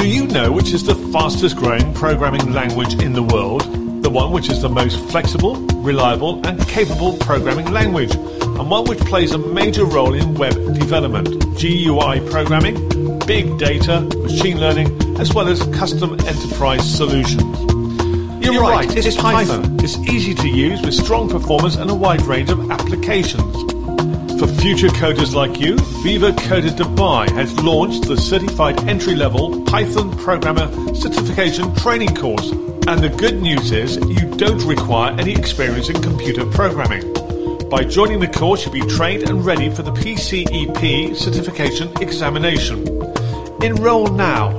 Do you know which is the fastest growing programming language in the world? The one which is the most flexible, reliable, and capable programming language, and one which plays a major role in web development, GUI programming, big data, machine learning, as well as custom enterprise solutions. You're, You're right, right, it's, Python. Python. It's easy to use with strong performance and a wide range of applications. Future coders like you, Viva Coder Dubai has launched the certified entry level Python programmer certification training course. And the good news is you don't require any experience in computer programming. By joining the course, you'll be trained and ready for the PCEP certification examination. Enroll now.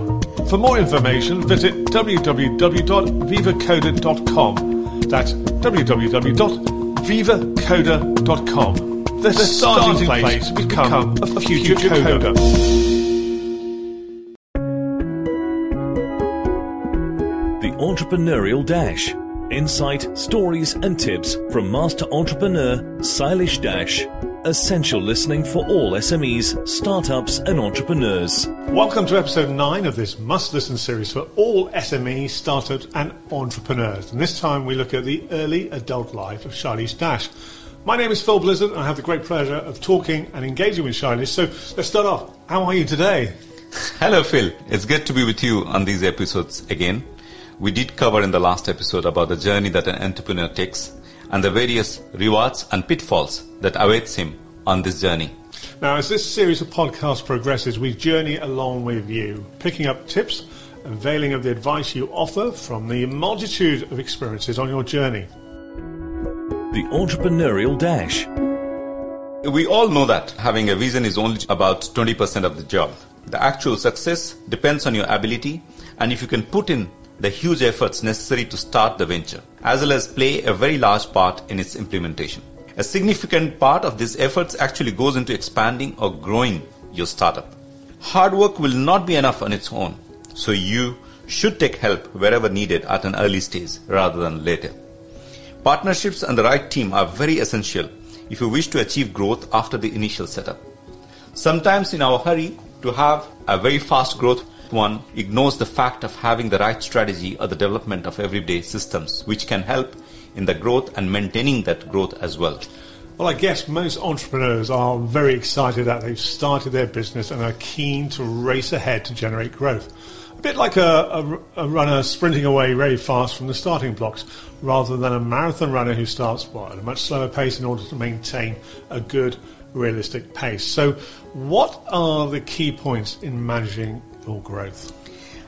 For more information, visit www.vivacoder.com. That's www.vivacoder.com the, the starting, starting place, place become, become a future, future coder. The Entrepreneurial Dash. Insight, stories, and tips from master entrepreneur Shailesh Dash. Essential listening for all SMEs, startups, and entrepreneurs. Welcome to episode 9 of this must listen series for all SMEs, startups, and entrepreneurs. And this time we look at the early adult life of Shailesh Dash. My name is Phil Blizzard, and I have the great pleasure of talking and engaging with Shailesh. So let's start off. How are you today? Hello, Phil. It's good to be with you on these episodes again. We did cover in the last episode about the journey that an entrepreneur takes and the various rewards and pitfalls that awaits him on this journey. Now, as this series of podcasts progresses, we journey along with you, picking up tips, availing of the advice you offer from the multitude of experiences on your journey the entrepreneurial dash. We all know that having a vision is only about 20% of the job. The actual success depends on your ability and if you can put in the huge efforts necessary to start the venture, as well as play a very large part in its implementation. A significant part of these efforts actually goes into expanding or growing your startup. Hard work will not be enough on its own, so you should take help wherever needed at an early stage rather than later. Partnerships and the right team are very essential if you wish to achieve growth after the initial setup. Sometimes in our hurry to have a very fast growth, one ignores the fact of having the right strategy or the development of everyday systems which can help in the growth and maintaining that growth as well. Well, I guess most entrepreneurs are very excited that they've started their business and are keen to race ahead to generate growth. Bit like a, a, a runner sprinting away very fast from the starting blocks, rather than a marathon runner who starts at a much slower pace in order to maintain a good, realistic pace. So, what are the key points in managing your growth?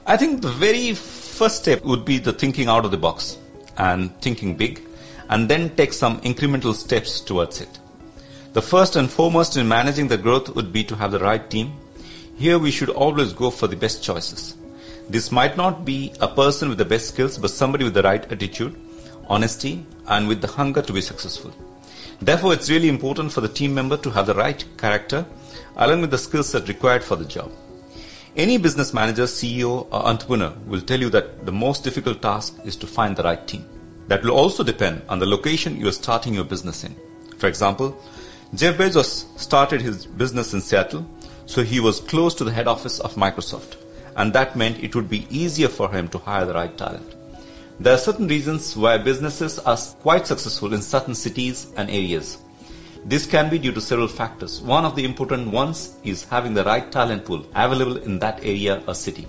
I think the very first step would be the thinking out of the box and thinking big, and then take some incremental steps towards it. The first and foremost in managing the growth would be to have the right team. Here we should always go for the best choices. This might not be a person with the best skills, but somebody with the right attitude, honesty, and with the hunger to be successful. Therefore, it's really important for the team member to have the right character along with the skill set required for the job. Any business manager, CEO, or entrepreneur will tell you that the most difficult task is to find the right team. That will also depend on the location you are starting your business in. For example, Jeff Bezos started his business in Seattle, so he was close to the head office of Microsoft and that meant it would be easier for him to hire the right talent. There are certain reasons why businesses are quite successful in certain cities and areas. This can be due to several factors. One of the important ones is having the right talent pool available in that area or city.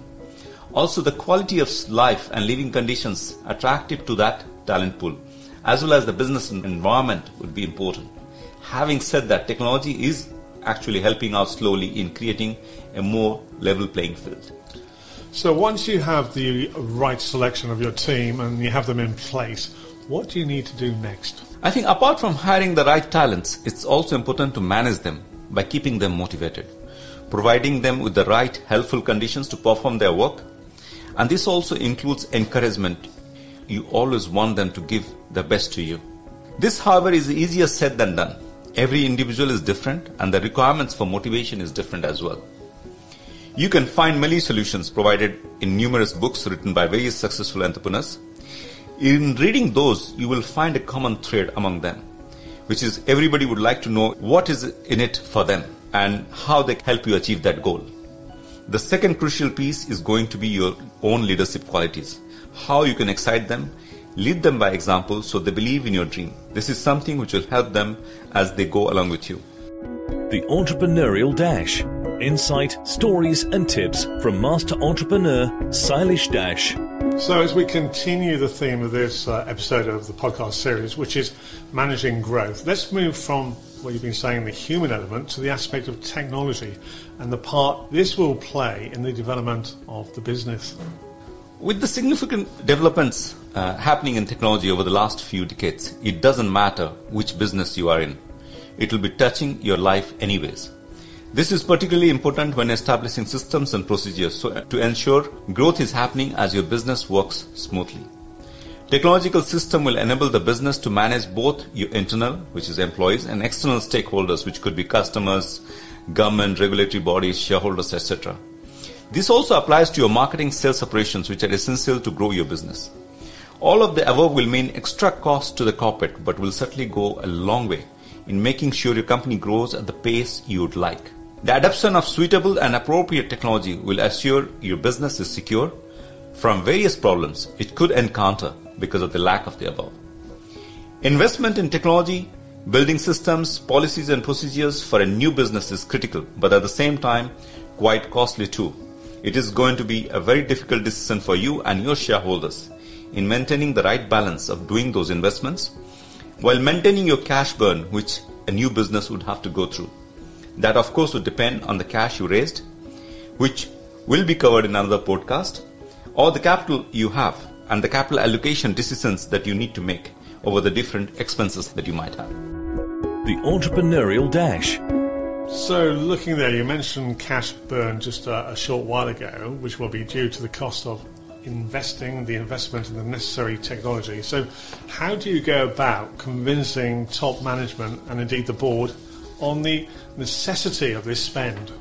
Also, the quality of life and living conditions attractive to that talent pool, as well as the business environment, would be important. Having said that, technology is actually helping out slowly in creating a more level playing field. So once you have the right selection of your team and you have them in place, what do you need to do next? I think apart from hiring the right talents, it's also important to manage them by keeping them motivated, providing them with the right helpful conditions to perform their work. And this also includes encouragement. You always want them to give the best to you. This, however, is easier said than done. Every individual is different and the requirements for motivation is different as well. You can find many solutions provided in numerous books written by various successful entrepreneurs. In reading those, you will find a common thread among them, which is everybody would like to know what is in it for them and how they help you achieve that goal. The second crucial piece is going to be your own leadership qualities. How you can excite them, lead them by example so they believe in your dream. This is something which will help them as they go along with you. The Entrepreneurial Dash. Insight, stories, and tips from master entrepreneur Shailesh Dash. So, as we continue the theme of this uh, episode of the podcast series, which is managing growth, let's move from what you've been saying, the human element, to the aspect of technology and the part this will play in the development of the business. With the significant developments uh, happening in technology over the last few decades, it doesn't matter which business you are in. It will be touching your life anyways. This is particularly important when establishing systems and procedures so to ensure growth is happening as your business works smoothly. Technological system will enable the business to manage both your internal, which is employees, and external stakeholders, which could be customers, government, regulatory bodies, shareholders, etc. This also applies to your marketing sales operations, which are essential to grow your business. All of the above will mean extra cost to the corporate, but will certainly go a long way in making sure your company grows at the pace you would like. The adoption of suitable and appropriate technology will assure your business is secure from various problems it could encounter because of the lack of the above. Investment in technology, building systems, policies and procedures for a new business is critical, but at the same time, quite costly too. It is going to be a very difficult decision for you and your shareholders in maintaining the right balance of doing those investments while maintaining your cash burn, which a new business would have to go through. That, of course, would depend on the cash you raised, which will be covered in another podcast, or the capital you have and the capital allocation decisions that you need to make over the different expenses that you might have. The Entrepreneurial Dash. So, looking there, you mentioned cash burn just a, a short while ago, which will be due to the cost of investing, the investment in the necessary technology. So, how do you go about convincing top management and indeed the board on the necessity of this spend?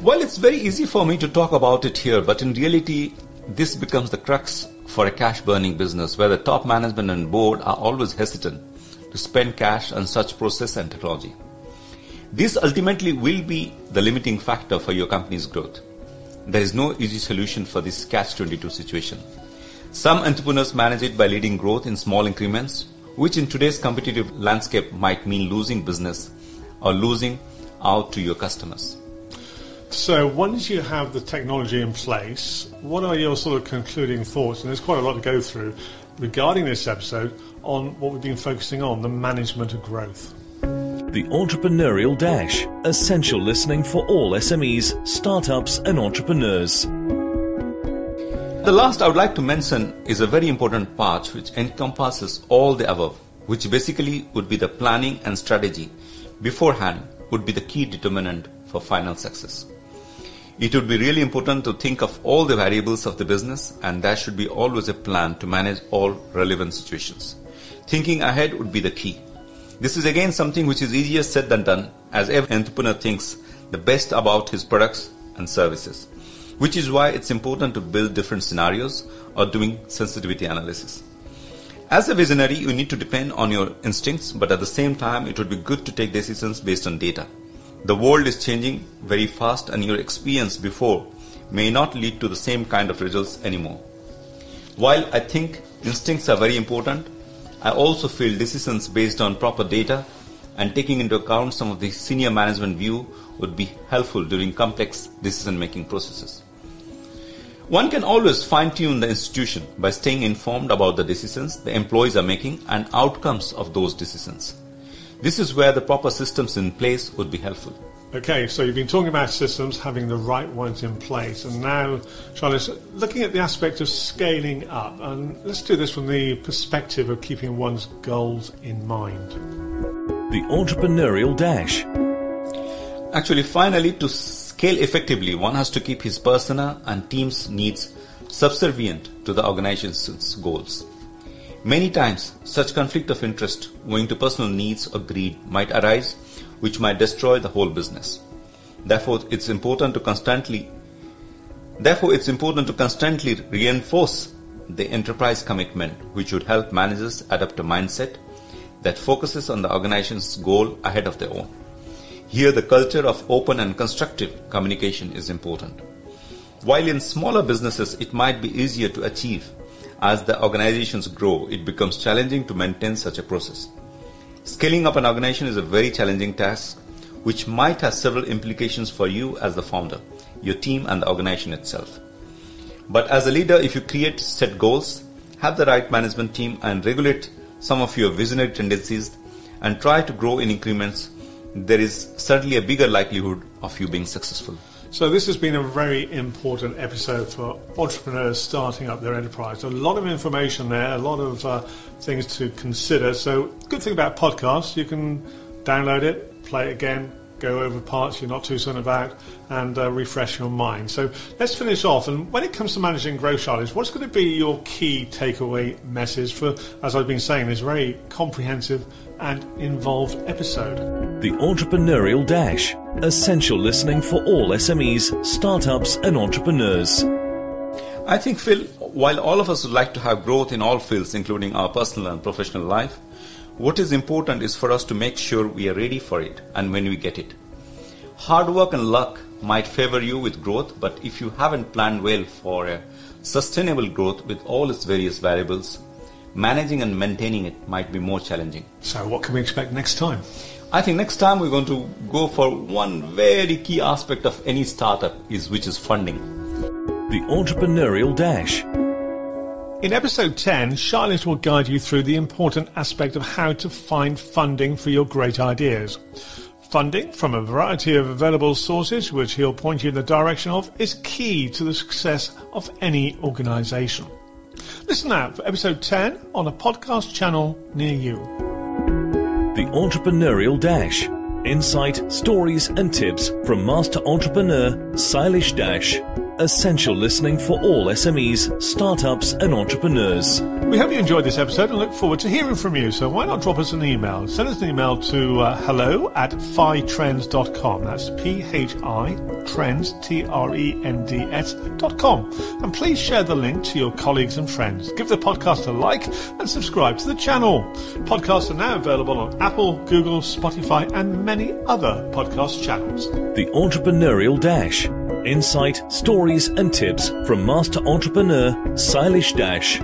Well, it's very easy for me to talk about it here, but in reality, this becomes the crux for a cash burning business where the top management and board are always hesitant to spend cash on such process and technology. This ultimately will be the limiting factor for your company's growth. There is no easy solution for this catch 22 situation. Some entrepreneurs manage it by leading growth in small increments, which in today's competitive landscape might mean losing business or losing out to your customers. So, once you have the technology in place, what are your sort of concluding thoughts? And there's quite a lot to go through regarding this episode on what we've been focusing on the management of growth. The Entrepreneurial Dash. Essential listening for all SMEs, startups, and entrepreneurs. The last I would like to mention is a very important part which encompasses all the above, which basically would be the planning and strategy beforehand would be the key determinant for final success. It would be really important to think of all the variables of the business and there should be always a plan to manage all relevant situations. Thinking ahead would be the key. This is again something which is easier said than done as every entrepreneur thinks the best about his products and services, which is why it's important to build different scenarios or doing sensitivity analysis. As a visionary, you need to depend on your instincts, but at the same time, it would be good to take decisions based on data. The world is changing very fast, and your experience before may not lead to the same kind of results anymore. While I think instincts are very important, I also feel decisions based on proper data and taking into account some of the senior management view would be helpful during complex decision making processes. One can always fine tune the institution by staying informed about the decisions the employees are making and outcomes of those decisions. This is where the proper systems in place would be helpful. Okay, so you've been talking about systems, having the right ones in place, and now, Shailesh, looking at the aspect of scaling up, and let's do this from the perspective of keeping one's goals in mind. The Entrepreneurial Dash. Actually, finally, to scale effectively, one has to keep his persona and team's needs subservient to the organization's goals. Many times, such conflict of interest owing to personal needs or greed might arise which might destroy the whole business. Therefore, it's important to constantly Therefore, it's important to constantly reinforce the enterprise commitment, which would help managers adopt a mindset that focuses on the organization's goal ahead of their own. Here, the culture of open and constructive communication is important. While in smaller businesses it might be easier to achieve, as the organizations grow, it becomes challenging to maintain such a process. Scaling up an organization is a very challenging task, which might have several implications for you as the founder, your team, and the organization itself. But as a leader, if you create set goals, have the right management team, and regulate some of your visionary tendencies, and try to grow in increments, there is certainly a bigger likelihood of you being successful. So this has been a very important episode for entrepreneurs starting up their enterprise. A lot of information there, a lot of uh, things to consider. So good thing about podcasts, you can download it, play it again, go over parts you're not too certain about, and uh, refresh your mind. So let's finish off. And when it comes to managing growth challenges, what's going to be your key takeaway message for, as I've been saying, this very comprehensive and involved episode? The Entrepreneurial Dash essential listening for all SMEs, startups, and entrepreneurs. I think, Phil, while all of us would like to have growth in all fields, including our personal and professional life, what is important is for us to make sure we are ready for it and when we get it. Hard work and luck might favor you with growth, but if you haven't planned well for a sustainable growth with all its various variables, managing and maintaining it might be more challenging. So, what can we expect next time? I think next time we're going to go for one very key aspect of any startup is which is funding. The Entrepreneurial Dash. In episode 10, Shailesh will guide you through the important aspect of how to find funding for your great ideas. Funding from a variety of available sources, which he'll point you in the direction of, is key to the success of any organisation. Listen out for episode 10 on a podcast channel near you. The Entrepreneurial Dash. Insight, stories, and tips from master entrepreneur Shailesh Dash. Essential listening for all SMEs, startups, and entrepreneurs. We hope you enjoyed this episode and look forward to hearing from you. So why not drop us an email? Send us an email to uh, hello at phitrends.com. That's P-H-I trends, T-R-E-N-D-S dot com. And please share the link to your colleagues and friends. Give the podcast a like and subscribe to the channel. Podcasts are now available on Apple, Google, Spotify, and many other podcast channels. The Entrepreneurial Dash. Insight, stories, and tips from master entrepreneur Shailesh Dash.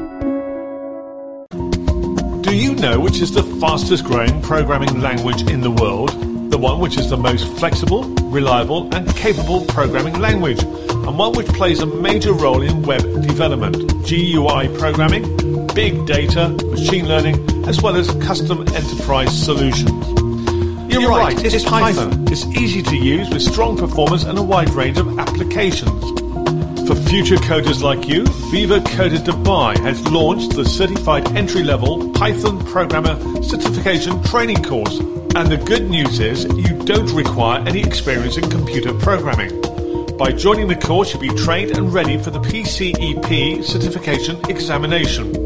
Do you know which is the fastest growing programming language in the world? The one which is the most flexible, reliable, and capable programming language, and one which plays a major role in web development, GUI programming, big data, machine learning, as well as custom enterprise solutions. You're, You're right, right, it's, it's Python. Python. It's easy to use with strong performance and a wide range of applications. For future coders like you, Viva Coder Dubai has launched the certified entry-level Python programmer certification training course. And the good news is you don't require any experience in computer programming. By joining the course, you'll be trained and ready for the PCEP certification examination.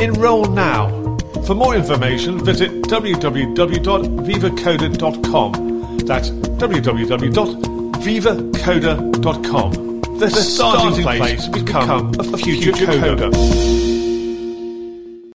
Enroll now for more information, visit www.vivacoder.com. That's www.vivacoder.com. The, the starting, starting place to become, become a future coder. coder.